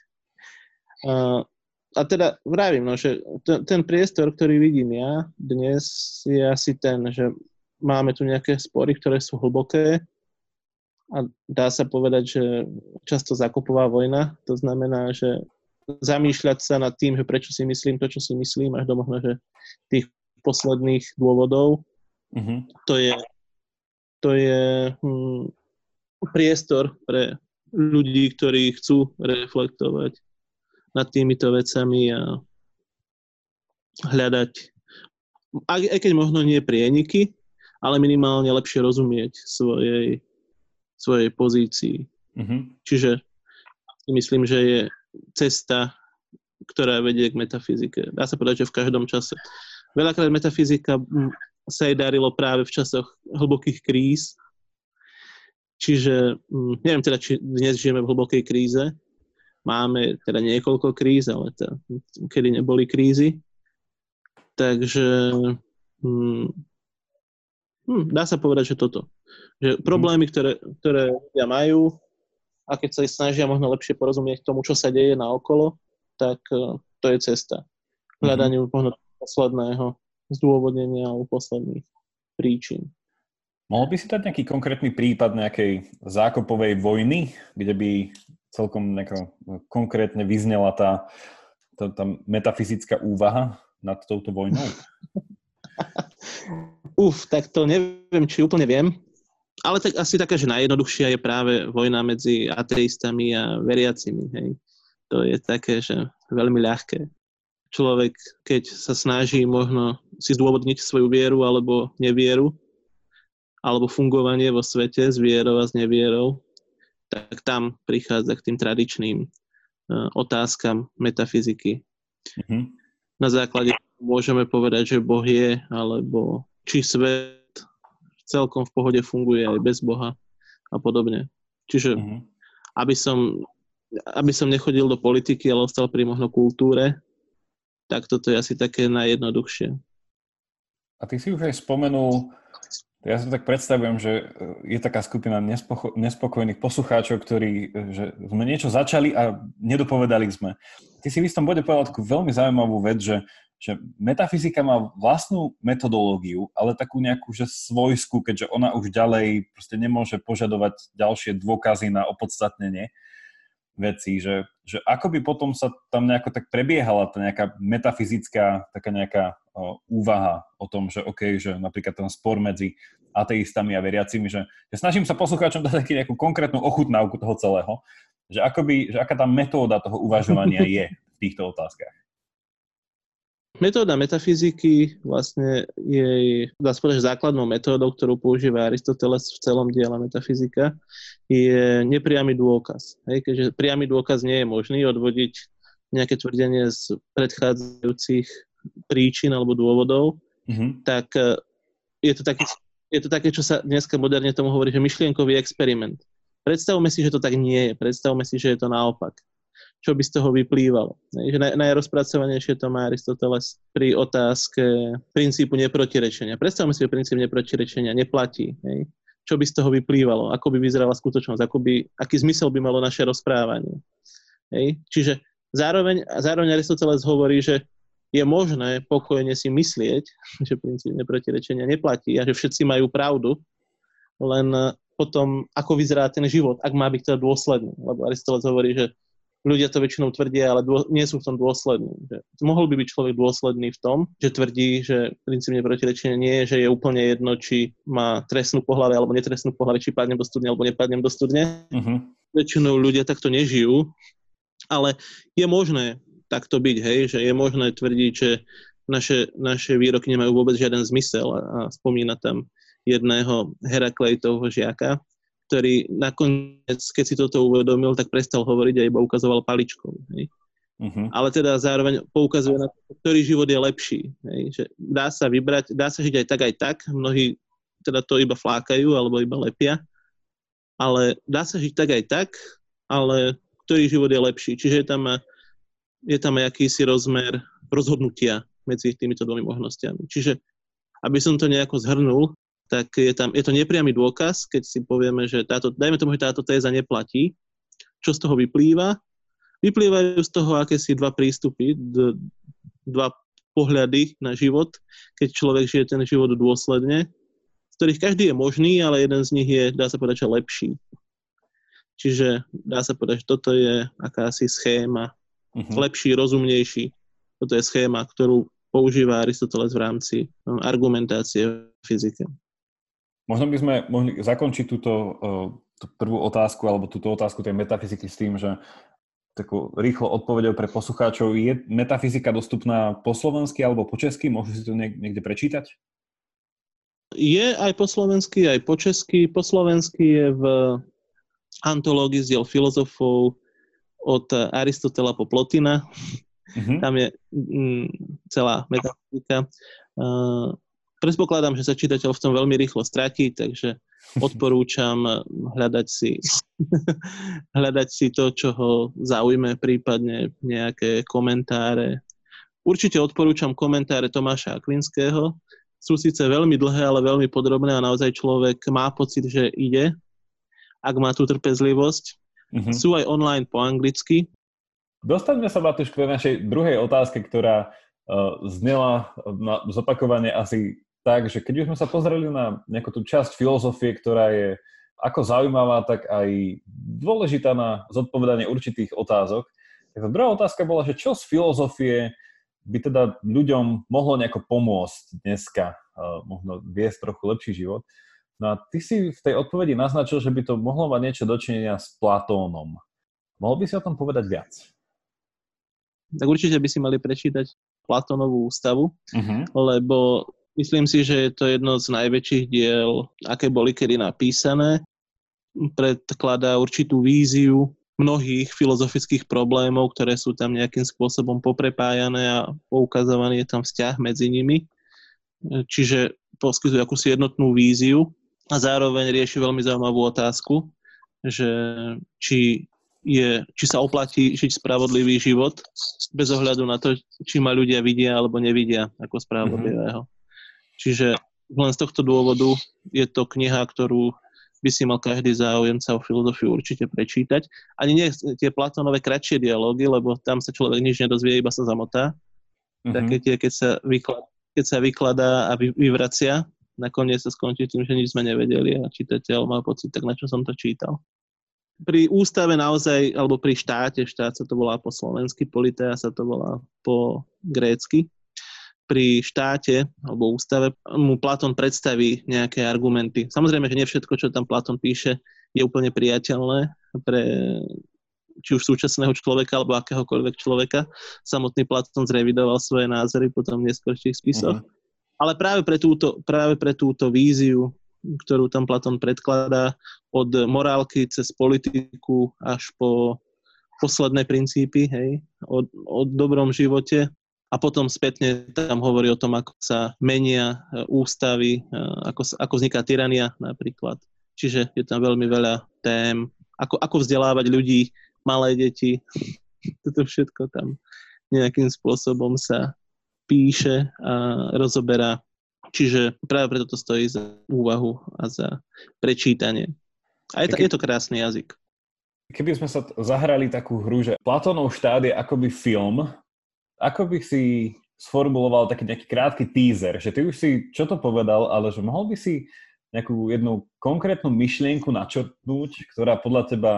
A, a teda vravím, no, že t- ten priestor, ktorý vidím ja dnes, je asi ten, že máme tu nejaké spory, ktoré sú hlboké a dá sa povedať, že často zakopová vojna. To znamená, že zamýšľať sa nad tým, že prečo si myslím to, čo si myslím, až do možno, že tých posledných dôvodov. Mm-hmm. To je, to je hm, priestor pre ľudí, ktorí chcú reflektovať nad týmito vecami a hľadať, aj, aj keď možno nie prieniky, ale minimálne lepšie rozumieť svojej, svojej pozícii. Mm-hmm. Čiže myslím, že je cesta, ktorá vedie k metafyzike. Dá sa povedať, že v každom čase. Veľakrát metafyzika sa jej darilo práve v časoch hlbokých kríz. Čiže neviem teda, či dnes žijeme v hlbokej kríze. Máme teda niekoľko kríz, ale teda, kedy neboli krízy. Takže hm, hm, dá sa povedať, že toto. Že problémy, ktoré, ktoré ľudia majú, a keď sa snažia možno lepšie porozumieť tomu, čo sa deje na okolo, tak uh, to je cesta. Hľadaniu mm-hmm. možno posledného zdôvodnenia alebo posledných príčin. Mohol by si dať nejaký konkrétny prípad nejakej zákopovej vojny, kde by celkom nejako konkrétne vyznela tá, tá, tá metafyzická úvaha nad touto vojnou? Uf, tak to neviem, či úplne viem. Ale tak asi taká, že najjednoduchšia je práve vojna medzi ateistami a veriacimi. Hej. To je také, že veľmi ľahké. Človek, keď sa snaží možno si zdôvodniť svoju vieru alebo nevieru, alebo fungovanie vo svete s vierou a s nevierou, tak tam prichádza k tým tradičným uh, otázkam metafyziky. Mm-hmm. Na základe môžeme povedať, že Boh je, alebo či svet celkom v pohode funguje aj bez Boha a podobne. Čiže mm-hmm. aby, som, aby som nechodil do politiky, ale ostal pri možno kultúre, tak toto je asi také najjednoduchšie. A ty si už aj spomenul, ja si tak predstavujem, že je taká skupina nespoko- nespokojných poslucháčov, ktorí že sme niečo začali a nedopovedali sme. Ty si v istom bode povedal takú veľmi zaujímavú vec, že že metafyzika má vlastnú metodológiu, ale takú nejakú, že svojskú, keďže ona už ďalej proste nemôže požadovať ďalšie dôkazy na opodstatnenie veci, že, že ako by potom sa tam nejako tak prebiehala tá nejaká metafyzická, taká nejaká o, úvaha o tom, že OK, že napríklad ten spor medzi ateistami a veriacimi, že, že snažím sa poslucháčom dať taký nejakú konkrétnu ochutnávku toho celého, že, ako by, že aká tá metóda toho uvažovania je v týchto otázkach. Metóda metafyziky vlastne je, dá sa povedať, základnou metódou, ktorú používa Aristoteles v celom diele metafyzika, je nepriamy dôkaz. Hej, keďže priamy dôkaz nie je možný odvodiť nejaké tvrdenie z predchádzajúcich príčin alebo dôvodov, mm-hmm. tak e, je to, také, je to také, čo sa dneska moderne tomu hovorí, že myšlienkový experiment. Predstavme si, že to tak nie je. Predstavme si, že je to naopak čo by z toho vyplývalo. Že naj, najrozpracovanejšie to má Aristoteles pri otázke princípu neprotirečenia. Predstavme si, že princíp neprotirečenia neplatí. Čo by z toho vyplývalo? Ako by vyzerala skutočnosť? Ako by, aký zmysel by malo naše rozprávanie? Čiže zároveň, zároveň Aristoteles hovorí, že je možné pokojne si myslieť, že princíp neprotirečenia neplatí a že všetci majú pravdu, len potom, ako vyzerá ten život, ak má byť teda dôsledný. Lebo Aristoteles hovorí, že ľudia to väčšinou tvrdia, ale dô, nie sú v tom dôslední. Že mohol by byť človek dôsledný v tom, že tvrdí, že princíp neprotirečenia nie je, že je úplne jedno, či má trestnú pohľave alebo netrestnú pohľave, či padnem do studne alebo nepadnem do studne. Uh-huh. Väčšinou ľudia takto nežijú, ale je možné takto byť, hej, že je možné tvrdiť, že naše, naše výroky nemajú vôbec žiaden zmysel a, a spomína tam jedného Heraklejtovho žiaka, ktorý nakoniec, keď si toto uvedomil, tak prestal hovoriť a iba ukazoval paličkou. Hej. Uh-huh. Ale teda zároveň poukazuje na to, ktorý život je lepší. Hej. Že dá sa vybrať, dá sa žiť aj tak, aj tak. Mnohí teda to iba flákajú alebo iba lepia. Ale dá sa žiť tak, aj tak, ale ktorý život je lepší. Čiže je tam, je tam akýsi rozmer rozhodnutia medzi týmito dvomi možnosťami. Čiže aby som to nejako zhrnul, tak je, tam, je to nepriamy dôkaz, keď si povieme, že táto, dajme tomu, že táto téza neplatí. Čo z toho vyplýva? Vyplývajú z toho akési dva prístupy, d- dva pohľady na život, keď človek žije ten život dôsledne, z ktorých každý je možný, ale jeden z nich je, dá sa povedať, že lepší. Čiže dá sa povedať, že toto je akási schéma, uh-huh. lepší, rozumnejší. Toto je schéma, ktorú používa Aristoteles v rámci no, argumentácie fyzike. Možno by sme mohli zakončiť túto uh, tú prvú otázku, alebo túto otázku tej metafyziky s tým, že takú rýchlo odpovedou pre poslucháčov. Je metafyzika dostupná po slovensky alebo po česky? Môžu si to niekde prečítať? Je aj po slovensky, aj po česky. Po slovensky je v antológií z diel filozofov od Aristotela po Plotina. Mm-hmm. Tam je mm, celá metafyzika. Uh, predpokladám, že sa čitateľ v tom veľmi rýchlo stratí, takže odporúčam hľadať si, hľadať si to, čo ho zaujme, prípadne nejaké komentáre. Určite odporúčam komentáre Tomáša Akvinského. Sú síce veľmi dlhé, ale veľmi podrobné a naozaj človek má pocit, že ide, ak má tú trpezlivosť. Mm-hmm. Sú aj online po anglicky. Dostaňme sa, Matúš, k našej druhej otázke, ktorá uh, znela na zopakovanie asi tak, že keď už sme sa pozreli na nejakú tú časť filozofie, ktorá je ako zaujímavá, tak aj dôležitá na zodpovedanie určitých otázok, tak tá druhá otázka bola, že čo z filozofie by teda ľuďom mohlo nejako pomôcť dneska, možno viesť trochu lepší život. No a ty si v tej odpovedi naznačil, že by to mohlo mať niečo dočinenia s Platónom. Mohol by si o tom povedať viac? Tak určite by si mali prečítať Platónovú ústavu, uh-huh. lebo Myslím si, že je to jedno z najväčších diel, aké boli kedy napísané. Predkladá určitú víziu mnohých filozofických problémov, ktoré sú tam nejakým spôsobom poprepájané a poukazovaný je tam vzťah medzi nimi. Čiže poskytuje akúsi jednotnú víziu a zároveň rieši veľmi zaujímavú otázku, že či, je, či sa oplatí žiť spravodlivý život bez ohľadu na to, či ma ľudia vidia alebo nevidia ako spravodlivého. Čiže len z tohto dôvodu je to kniha, ktorú by si mal každý záujemca o filozofiu určite prečítať. Ani nie tie Platónové kratšie dialógy, lebo tam sa človek nič nedozvie, iba sa zamotá. Mm-hmm. Také tie, keď sa, vyklad, keď sa vykladá a vy, vyvracia, nakoniec sa skončí tým, že nič sme nevedeli a čitateľ má pocit, tak na čo som to čítal. Pri ústave naozaj, alebo pri štáte, štát sa to volá po slovensky, politea sa to volá po grécky, pri štáte alebo ústave mu Platón predstaví nejaké argumenty. Samozrejme, že nie všetko, čo tam Platón píše, je úplne priateľné pre či už súčasného človeka alebo akéhokoľvek človeka. Samotný Platón zrevidoval svoje názory potom v neskôrších spisoch. Uh-huh. Ale práve pre, túto, práve pre túto víziu, ktorú tam Platón predkladá, od morálky cez politiku až po posledné princípy, hej, o, o dobrom živote, a potom spätne tam hovorí o tom, ako sa menia e, ústavy, e, ako, ako vzniká tyrania napríklad. Čiže je tam veľmi veľa tém, ako, ako vzdelávať ľudí, malé deti, toto všetko tam nejakým spôsobom sa píše a rozoberá. Čiže práve preto to stojí za úvahu a za prečítanie. A je to, je to krásny jazyk. Keby sme sa zahrali takú hru, že Platónov štát je akoby film, ako by si sformuloval taký nejaký krátky teaser, že ty už si čo to povedal, ale že mohol by si nejakú jednu konkrétnu myšlienku načrtnúť, ktorá podľa teba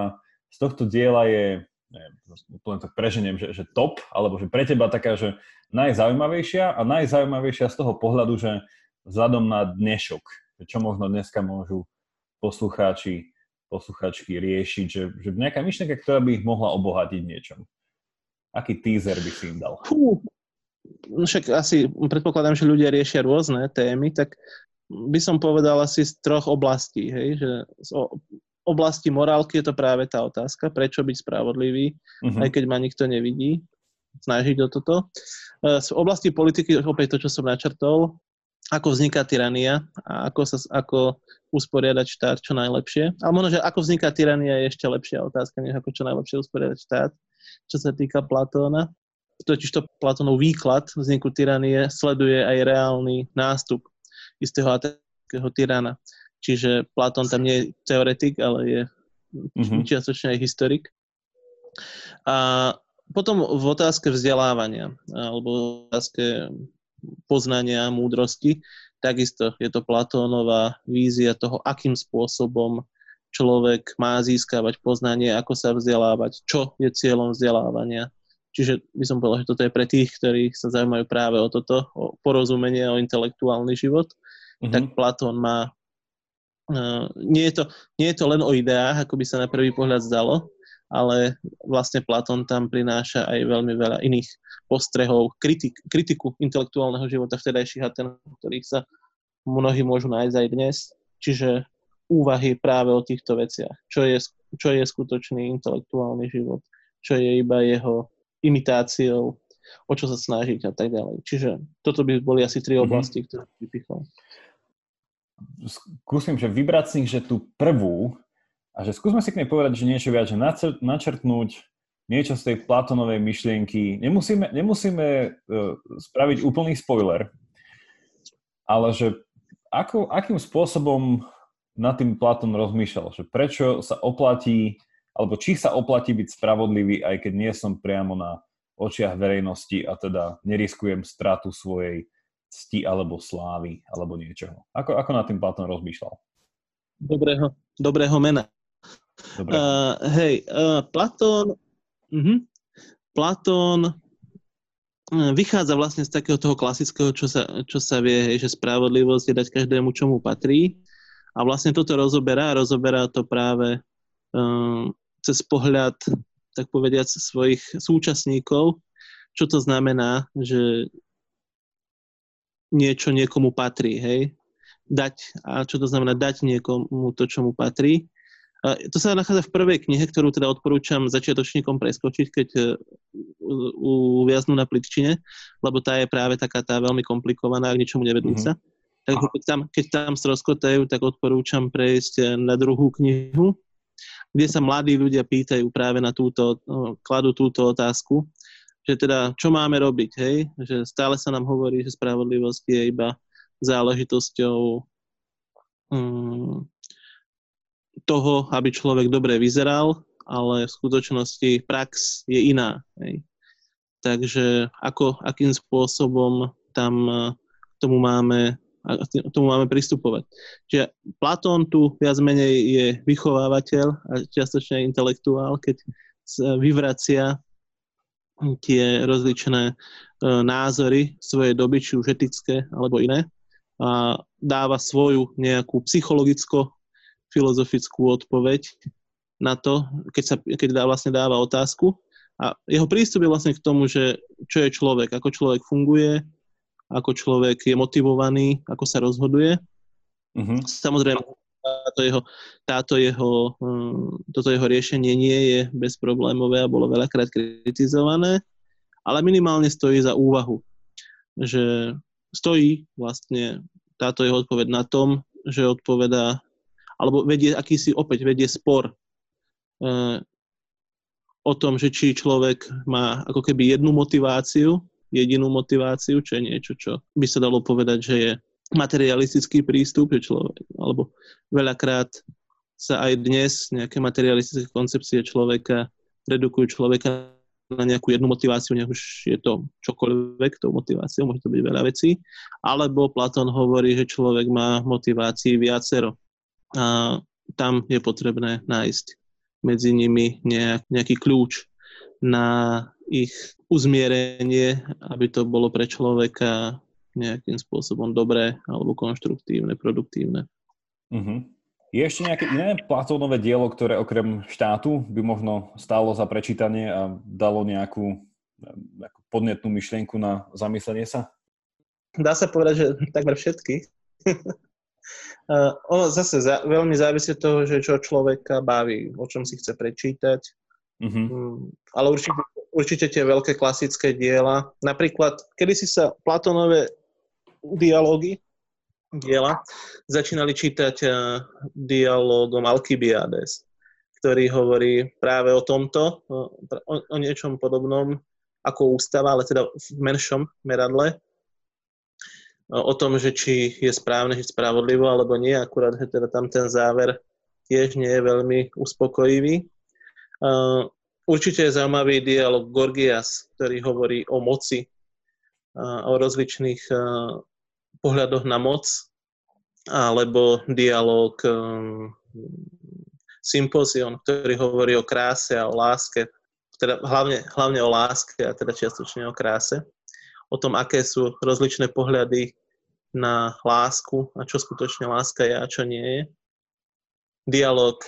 z tohto diela je, neviem, len to preženiem, že, že top, alebo že pre teba taká, že najzaujímavejšia a najzaujímavejšia z toho pohľadu, že vzhľadom na dnešok, čo možno dneska môžu poslucháči, posluchačky riešiť, že, že nejaká myšlienka, ktorá by ich mohla obohatiť niečom. Aký teaser by si im dal? Fú, no však asi predpokladám, že ľudia riešia rôzne témy, tak by som povedal asi z troch oblastí. Hej? Že z oblasti morálky je to práve tá otázka, prečo byť spravodlivý, uh-huh. aj keď ma nikto nevidí, snažiť o toto. E, z oblasti politiky opäť to, čo som načrtol, ako vzniká tyrania a ako, sa, ako usporiadať štát čo najlepšie. Ale možno, že ako vzniká tyrania je ešte lepšia otázka, než ako čo najlepšie usporiadať štát čo sa týka Platóna. Totiž to Platónov výklad vzniku tyranie sleduje aj reálny nástup istého aténského tyrana. Čiže Platón tam nie je teoretik, ale je mm-hmm. čiastočne aj historik. A potom v otázke vzdelávania alebo v otázke poznania, múdrosti, takisto je to Platónová vízia toho, akým spôsobom človek má získavať poznanie, ako sa vzdelávať, čo je cieľom vzdelávania. Čiže by som povedal, že toto je pre tých, ktorí sa zaujímajú práve o toto, o porozumenie, o intelektuálny život. Mm-hmm. Tak Platón má... Uh, nie, je to, nie je to len o ideách, ako by sa na prvý pohľad zdalo, ale vlastne Platón tam prináša aj veľmi veľa iných postrehov, kritik, kritiku intelektuálneho života vtedajších Aten, ktorých sa mnohí môžu nájsť aj dnes. Čiže úvahy práve o týchto veciach. Čo je čo je skutočný intelektuálny život, čo je iba jeho imitáciou, o čo sa snažiť a tak ďalej. Čiže toto by boli asi tri mhm. oblasti, mm-hmm. ktoré vypichol. Skúsim, že vybrať nich, že tú prvú, a že skúsme si k nej povedať, že niečo viac, že načrtnúť niečo z tej Platonovej myšlienky. Nemusíme, nemusíme uh, spraviť úplný spoiler, ale že ako, akým spôsobom nad tým Platón rozmýšľal, že prečo sa oplatí, alebo či sa oplatí byť spravodlivý, aj keď nie som priamo na očiach verejnosti a teda neriskujem stratu svojej cti alebo slávy alebo niečoho. Ako, ako nad tým Platón rozmýšľal? Dobrého, dobrého mena. Dobre. Uh, hej, uh, Platón, uh-huh. Platón uh, vychádza vlastne z takého toho klasického, čo sa, čo sa vie, hej, že spravodlivosť je dať každému, čo mu patrí. A vlastne toto rozoberá, rozoberá to práve um, cez pohľad, tak povediať, svojich súčasníkov, čo to znamená, že niečo niekomu patrí, hej? Dať, a čo to znamená dať niekomu to, čo mu patrí. A to sa nachádza v prvej knihe, ktorú teda odporúčam začiatočníkom preskočiť, keď e, uviaznú na plitčine, lebo tá je práve taká tá veľmi komplikovaná, ak ničomu nevedúca. Mm-hmm. Takže keď tam, keď tam stroskotajú, tak odporúčam prejsť e, na druhú knihu, kde sa mladí ľudia pýtajú práve na túto, kladú túto otázku, že teda čo máme robiť, hej? Že stále sa nám hovorí, že spravodlivosť je iba záležitosťou um, toho, aby človek dobre vyzeral, ale v skutočnosti prax je iná. Hej. Takže ako, akým spôsobom tam eh, k tomu máme k tomu máme pristupovať. Čiže Platón tu viac menej je vychovávateľ a čiastočne intelektuál, keď vyvracia tie rozličné eh, názory svojej doby, či už etické alebo iné, a dáva svoju nejakú psychologicko filozofickú odpoveď na to, keď, sa, keď dá, vlastne dáva otázku. A jeho prístup je vlastne k tomu, že čo je človek, ako človek funguje, ako človek je motivovaný, ako sa rozhoduje. Uh-huh. Samozrejme, táto jeho, táto jeho, um, toto jeho riešenie nie je bezproblémové a bolo veľakrát kritizované, ale minimálne stojí za úvahu, že stojí vlastne táto jeho odpoveď na tom, že odpovedá alebo vedie akýsi, opäť vedie spor e, o tom, že či človek má ako keby jednu motiváciu, jedinú motiváciu, čo je niečo, čo by sa dalo povedať, že je materialistický prístup, že človek, alebo veľakrát sa aj dnes nejaké materialistické koncepcie človeka redukujú človeka na nejakú jednu motiváciu, nech už je to čokoľvek tou motiváciou, môže to byť veľa vecí, alebo Platón hovorí, že človek má motivácií viacero a tam je potrebné nájsť medzi nimi nejak, nejaký kľúč na ich uzmierenie, aby to bolo pre človeka nejakým spôsobom dobré alebo konštruktívne, produktívne. Uh-huh. Je ešte nejaké iné Platónové dielo, ktoré okrem štátu by možno stálo za prečítanie a dalo nejakú, nejakú podnetnú myšlienku na zamyslenie sa? Dá sa povedať, že takmer všetky. Uh, ono zase za, veľmi závisí od toho, že čo človeka baví, o čom si chce prečítať. Uh-huh. Um, ale určite, určite tie veľké klasické diela. Napríklad, kedy si sa Platonové dialógy, diela, začínali čítať uh, dialógom Alkybiades, ktorý hovorí práve o tomto, o, o niečom podobnom ako ústava, ale teda v menšom meradle, o tom, že či je správne žiť spravodlivo alebo nie, akurát, že teda tam ten záver tiež nie je veľmi uspokojivý. Určite je zaujímavý dialog Gorgias, ktorý hovorí o moci, o rozličných pohľadoch na moc, alebo dialog Symposion, ktorý hovorí o kráse a o láske, teda hlavne, hlavne o láske a teda čiastočne o kráse o tom, aké sú rozličné pohľady na lásku a čo skutočne láska je a čo nie je. Dialóg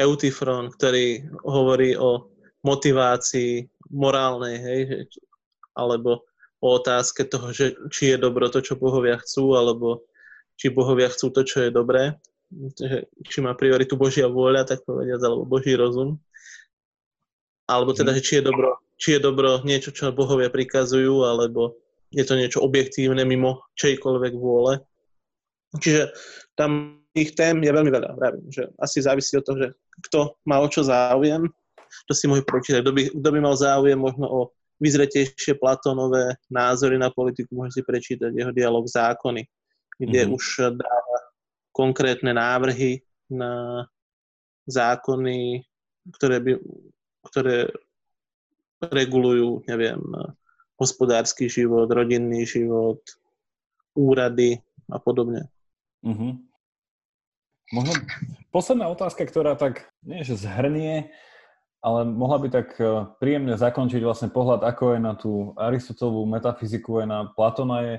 Eutifron, ktorý hovorí o motivácii morálnej, hej, alebo o otázke toho, že či je dobro to, čo bohovia chcú, alebo či bohovia chcú to, čo je dobré. že či má prioritu Božia vôľa, tak povediať, alebo Boží rozum. Alebo teda, že či je dobro, či je dobro niečo, čo bohovia prikazujú, alebo je to niečo objektívne mimo čejkoľvek vôle. Čiže tam tých tém je veľmi veľa, vravím, že asi závisí od toho, že kto má o čo záujem, to si môže prečítať. Kto by, kto by mal záujem možno o vyzretejšie Platónové názory na politiku, môže si prečítať jeho dialog zákony, kde mm-hmm. už dáva konkrétne návrhy na zákony, ktoré, by, ktoré regulujú, neviem, hospodársky život, rodinný život, úrady a podobne. Mm-hmm. Možno posledná otázka, ktorá tak, nie že zhrnie, ale mohla by tak e, príjemne zakončiť vlastne pohľad, ako je na tú Aristotelovú metafyziku, aj na Platona je,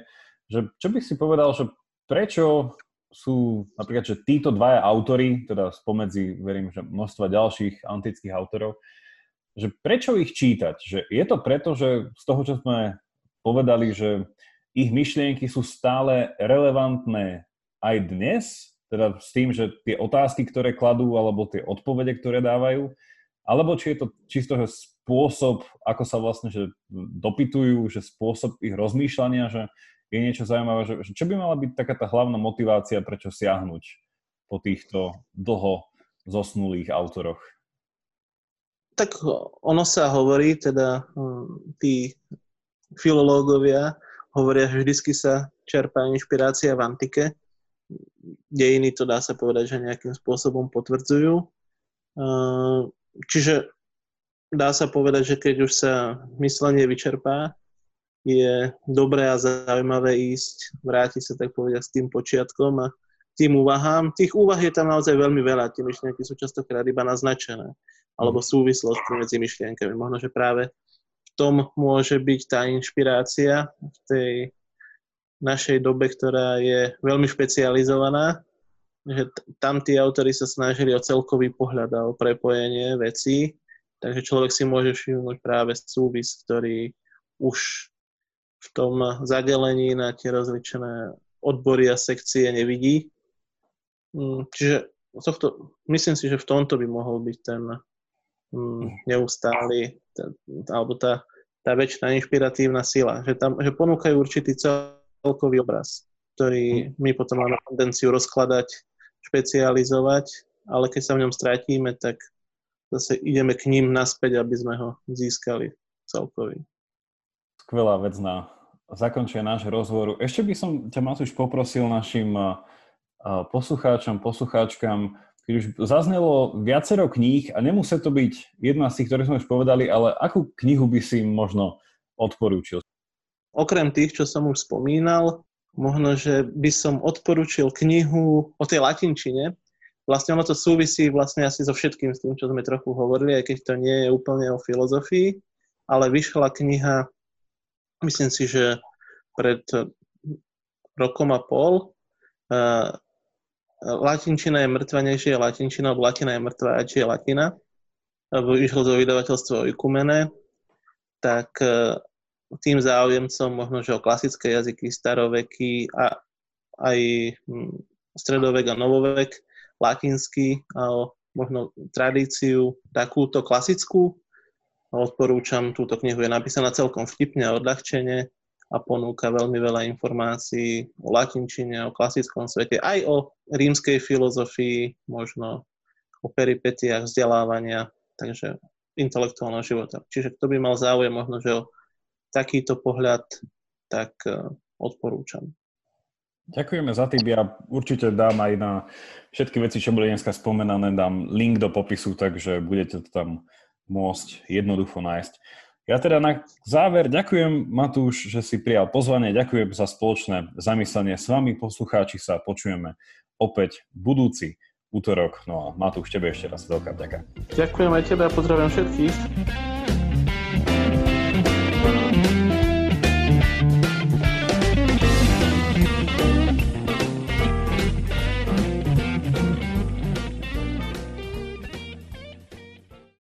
že čo by si povedal, že prečo sú napríklad, že títo dvaja autory, teda spomedzi, verím, že množstva ďalších antických autorov, že prečo ich čítať? Že je to preto, že z toho, čo sme povedali, že ich myšlienky sú stále relevantné aj dnes, teda s tým, že tie otázky, ktoré kladú, alebo tie odpovede, ktoré dávajú, alebo či je to čisto spôsob, ako sa vlastne že dopytujú, že spôsob ich rozmýšľania, že je niečo zaujímavé, že, že čo by mala byť taká tá hlavná motivácia, prečo siahnuť po týchto dlho zosnulých autoroch? Tak ono sa hovorí, teda hm, tí filológovia hovoria, že vždy sa čerpá inšpirácia v antike. Dejiny to dá sa povedať, že nejakým spôsobom potvrdzujú. Čiže dá sa povedať, že keď už sa myslenie vyčerpá, je dobré a zaujímavé ísť, vrátiť sa tak povedať s tým počiatkom a tým úvahám. Tých úvah je tam naozaj veľmi veľa, tie myšlienky sú častokrát iba naznačené, alebo mhm. súvislosti medzi myšlienkami. Možno, že práve v tom môže byť tá inšpirácia v tej našej dobe, ktorá je veľmi špecializovaná, že tam tí autory sa snažili o celkový pohľad a o prepojenie vecí, takže človek si môže všimnúť práve súvis, ktorý už v tom zadelení na tie rozličené odbory a sekcie nevidí. Mm, čiže tohto, myslím si, že v tomto by mohol byť ten mm, neustály, alebo tá, tá väčšiná inšpiratívna sila, že, tam, že ponúkajú určitý celkový obraz, ktorý my potom máme tendenciu rozkladať, špecializovať, ale keď sa v ňom stratíme, tak zase ideme k ním naspäť, aby sme ho získali celkový skvelá vec na zakončenie nášho rozhovoru. Ešte by som ťa, Matúš, poprosil našim poslucháčom, poslucháčkam, keď už zaznelo viacero kníh a nemusí to byť jedna z tých, ktoré sme už povedali, ale akú knihu by si im možno odporúčil? Okrem tých, čo som už spomínal, možno, že by som odporúčil knihu o tej latinčine. Vlastne ono to súvisí vlastne asi so všetkým s tým, čo sme trochu hovorili, aj keď to nie je úplne o filozofii, ale vyšla kniha myslím si, že pred rokom a pol uh, latinčina je mŕtva, než je latinčina, alebo latina je mŕtva, a je latina. Vyšlo zo vydavateľstvo Ikumene, tak uh, tým záujemcom možno, že o klasické jazyky, staroveky a aj hm, stredovek a novovek, latinský a o možno tradíciu takúto klasickú, Odporúčam, túto knihu je napísaná celkom vtipne a odľahčene a ponúka veľmi veľa informácií o latinčine, o klasickom svete, aj o rímskej filozofii, možno o peripetiách vzdelávania, takže intelektuálneho života. Čiže kto by mal záujem možno, že o takýto pohľad, tak e, odporúčam. Ďakujeme za tým. Ja určite dám aj na všetky veci, čo boli dneska spomenané, dám link do popisu, takže budete to tam môcť jednoducho nájsť. Ja teda na záver ďakujem, Matúš, že si prijal pozvanie, ďakujem za spoločné zamyslenie s vami, poslucháči sa počujeme opäť budúci útorok. No a Matúš, tebe ešte raz veľká ďaká. Ďakujem aj tebe a pozdravím všetkých.